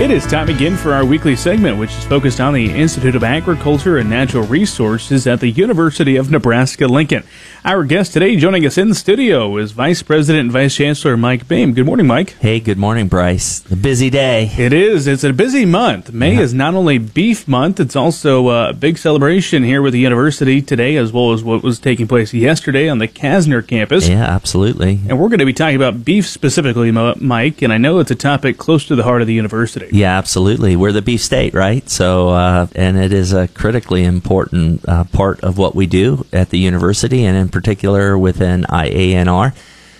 It is time again for our weekly segment, which is focused on the Institute of Agriculture and Natural Resources at the University of Nebraska Lincoln. Our guest today, joining us in the studio, is Vice President and Vice Chancellor Mike Boehm. Good morning, Mike. Hey, good morning, Bryce. A busy day. It is. It's a busy month. May yeah. is not only Beef Month, it's also uh, a big celebration here with the university today, as well as what was taking place yesterday on the Kasner campus. Yeah, absolutely. And we're going to be talking about beef specifically, Mike, and I know it's a topic close to the heart of the university. Yeah, absolutely. We're the beef state, right? So, uh, and it is a critically important uh, part of what we do at the university, and in particular within IANR.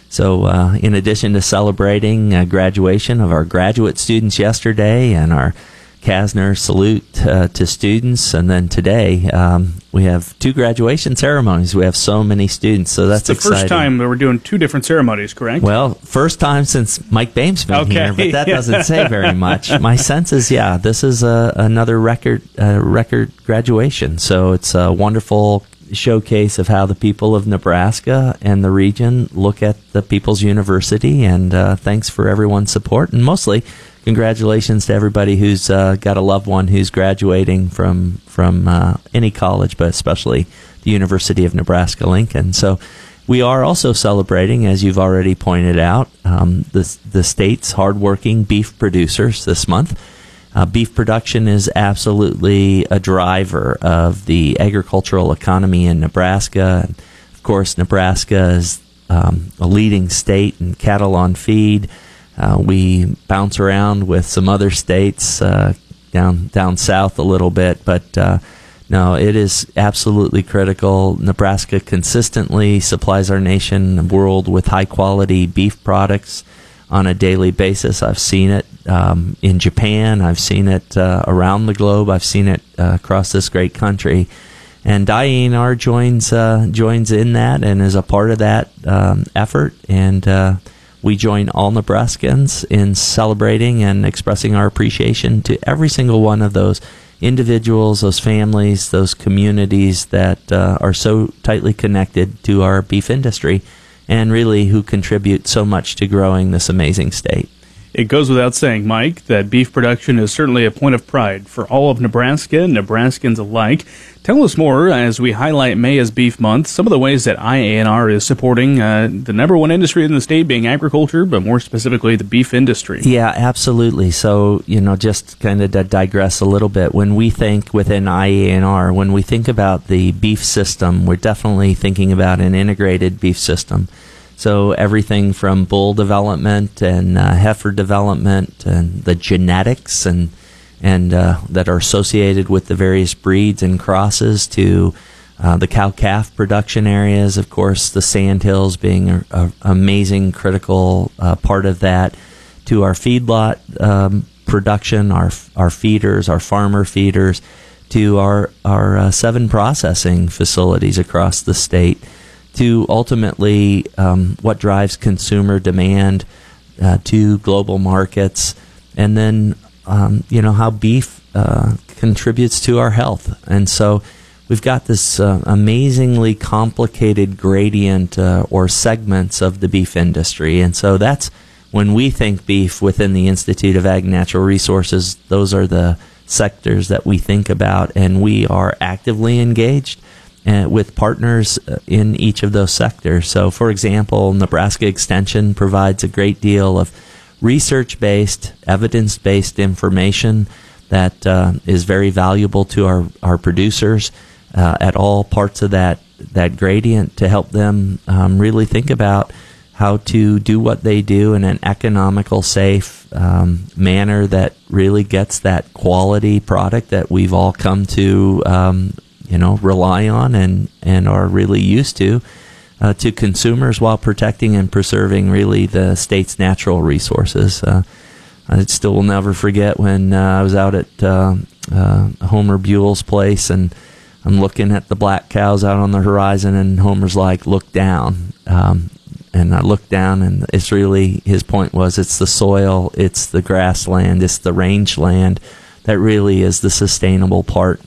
So, uh, in addition to celebrating uh, graduation of our graduate students yesterday and our CASNR salute uh, to students, and then today um, we have two graduation ceremonies. We have so many students, so that's it's the exciting. first time that we're doing two different ceremonies, correct? Well, first time since Mike Boehm's been okay. here, but that doesn't say very much. My sense is, yeah, this is a, another record uh, record graduation, so it's a wonderful showcase of how the people of Nebraska and the region look at the People's University. And uh, thanks for everyone's support, and mostly congratulations to everybody who's uh, got a loved one who's graduating from from uh, any college, but especially the University of Nebraska Lincoln. So. We are also celebrating, as you've already pointed out, um, the, the state's hardworking beef producers this month. Uh, beef production is absolutely a driver of the agricultural economy in Nebraska. And of course, Nebraska is um, a leading state in cattle on feed. Uh, we bounce around with some other states uh, down down south a little bit, but uh, no, it is absolutely critical. Nebraska consistently supplies our nation, the world, with high quality beef products on a daily basis. I've seen it um, in Japan. I've seen it uh, around the globe. I've seen it uh, across this great country. And IANR joins uh, joins in that and is a part of that um, effort. And we join all Nebraskans in celebrating and expressing our appreciation to every single one of those individuals, those families, those communities that uh, are so tightly connected to our beef industry and really who contribute so much to growing this amazing state. It goes without saying, Mike, that beef production is certainly a point of pride for all of Nebraska, Nebraskans alike. Tell us more as we highlight May as Beef Month, some of the ways that IANR is supporting uh, the number one industry in the state being agriculture, but more specifically the beef industry. Yeah, absolutely. So, you know, just kind of to digress a little bit, when we think within IANR, when we think about the beef system, we're definitely thinking about an integrated beef system. So everything from bull development and uh, heifer development and the genetics and and uh, that are associated with the various breeds and crosses to uh, the cow calf production areas. Of course, the sand hills being an amazing critical uh, part of that. To our feedlot um, production, our our feeders, our farmer feeders, to our our uh, seven processing facilities across the state to ultimately um, what drives consumer demand uh, to global markets, and then um, you know how beef uh, contributes to our health. And so we've got this uh, amazingly complicated gradient uh, or segments of the beef industry, and so that's when we think beef within the Institute of Ag Natural Resources. Those are the sectors that we think about, and we are actively engaged with partners uh, in each of those sectors. So, for example, Nebraska Extension provides a great deal of research based, evidence based information that uh, is very valuable to our, our producers uh, at all parts of that, that gradient to help them um, really think about how to do what they do in an economical, safe um, manner that really gets that quality product that we've all come to um, you know rely on and and are really used to uh, to consumers while protecting and preserving really the state's natural resources. Uh, I still will never forget when uh, I was out at uh, uh, Homer Buell's place and I'm looking at the black cows out on the horizon and Homer's like, "Look down." Um, and I looked down, and it's really his point was it's the soil, it's the grassland, it's the rangeland that really is the sustainable part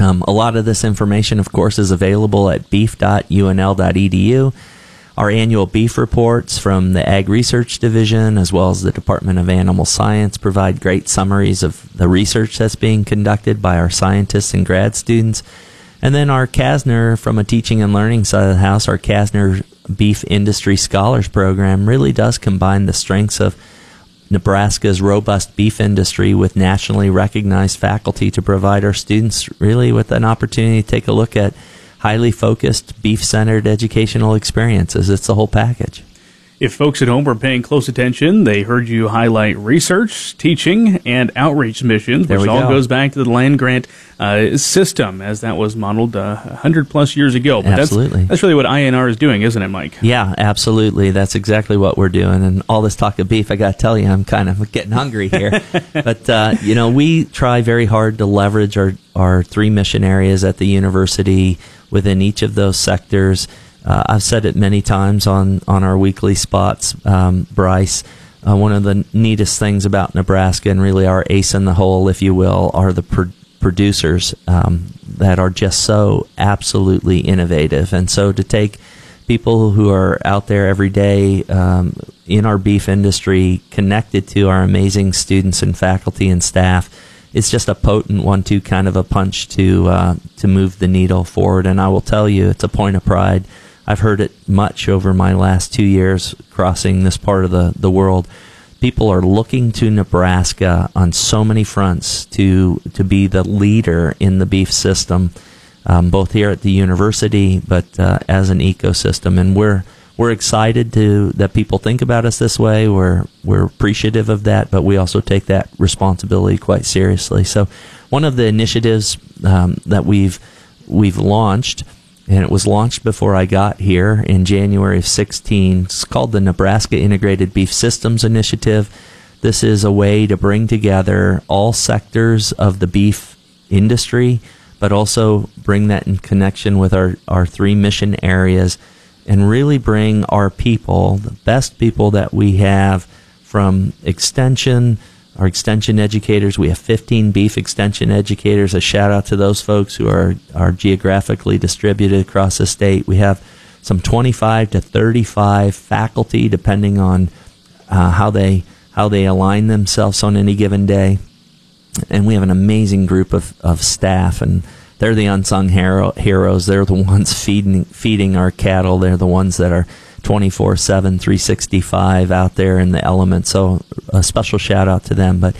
um, a lot of this information, of course, is available at beef.unl.edu. Our annual beef reports from the Ag Research Division as well as the Department of Animal Science provide great summaries of the research that's being conducted by our scientists and grad students. And then our CASNR, from a teaching and learning side of the house, our CASNR Beef Industry Scholars Program really does combine the strengths of Nebraska's robust beef industry with nationally recognized faculty to provide our students really with an opportunity to take a look at highly focused, beef centered educational experiences. It's the whole package. If folks at home were paying close attention, they heard you highlight research, teaching, and outreach missions, which all go. goes back to the land grant uh, system as that was modeled uh, 100 plus years ago. But absolutely. That's, that's really what INR is doing, isn't it, Mike? Yeah, absolutely. That's exactly what we're doing. And all this talk of beef, I got to tell you, I'm kind of getting hungry here. but, uh, you know, we try very hard to leverage our, our three mission areas at the university within each of those sectors. Uh, I've said it many times on, on our weekly spots, um, Bryce. Uh, one of the neatest things about Nebraska and really our ace in the hole, if you will, are the pro- producers um, that are just so absolutely innovative. And so to take people who are out there every day um, in our beef industry connected to our amazing students and faculty and staff it's just a potent one-two kind of a punch to uh, to move the needle forward. And I will tell you, it's a point of pride. I've heard it much over my last two years crossing this part of the, the world. People are looking to Nebraska on so many fronts to to be the leader in the beef system, um, both here at the university, but uh, as an ecosystem. And we're we're excited to that people think about us this way. We're we're appreciative of that, but we also take that responsibility quite seriously. So, one of the initiatives um, that we've we've launched, and it was launched before I got here in January of 16. It's called the Nebraska Integrated Beef Systems Initiative. This is a way to bring together all sectors of the beef industry, but also bring that in connection with our, our three mission areas and really bring our people, the best people that we have from extension, our extension educators. We have 15 beef extension educators. A shout out to those folks who are, are geographically distributed across the state. We have some 25 to 35 faculty, depending on uh, how they how they align themselves on any given day. And we have an amazing group of, of staff and they're the unsung hero, heroes. They're the ones feeding feeding our cattle. They're the ones that are 24 7, 365 out there in the elements. So a special shout out to them. But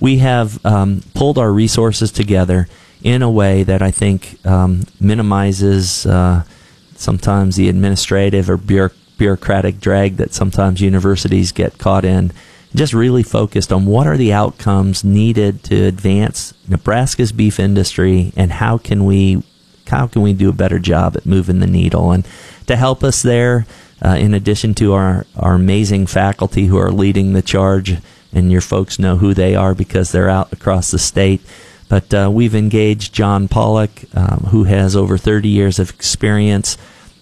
we have um, pulled our resources together in a way that I think um, minimizes uh, sometimes the administrative or bureaucratic drag that sometimes universities get caught in just really focused on what are the outcomes needed to advance Nebraska's beef industry and how can we how can we do a better job at moving the needle and to help us there uh, in addition to our, our amazing faculty who are leading the charge and your folks know who they are because they're out across the state but uh, we've engaged John Pollak um, who has over 30 years of experience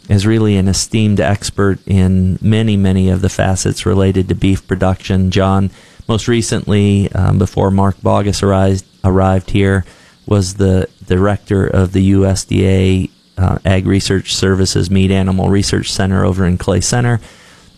is really an esteemed expert in many, many of the facets related to beef production. John, most recently, um, before Mark Boggess arrived, arrived here, was the director of the USDA uh, Ag Research Services Meat Animal Research Center over in Clay Center.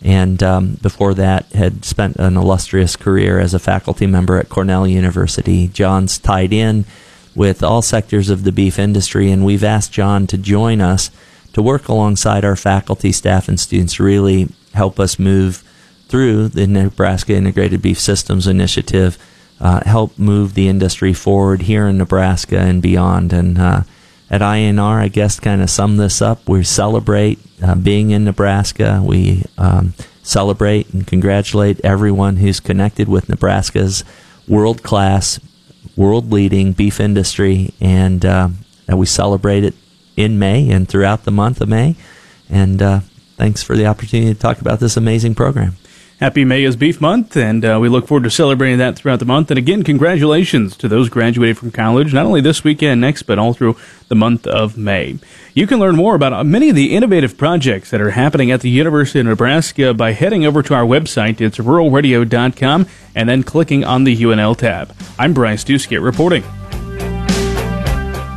And um, before that, had spent an illustrious career as a faculty member at Cornell University. John's tied in with all sectors of the beef industry, and we've asked John to join us to work alongside our faculty, staff, and students to really help us move through the Nebraska Integrated Beef Systems Initiative, uh, help move the industry forward here in Nebraska and beyond. And uh, at INR, I guess, kind of sum this up. We celebrate uh, being in Nebraska. We um, celebrate and congratulate everyone who's connected with Nebraska's world class, world leading beef industry, and uh, we celebrate it in May and throughout the month of May. And uh, thanks for the opportunity to talk about this amazing program. Happy May is Beef Month, and uh, we look forward to celebrating that throughout the month. And again, congratulations to those graduating from college, not only this weekend next, but all through the month of May. You can learn more about uh, many of the innovative projects that are happening at the University of Nebraska by heading over to our website. It's ruralradio.com and then clicking on the UNL tab. I'm Bryce Doeschot reporting.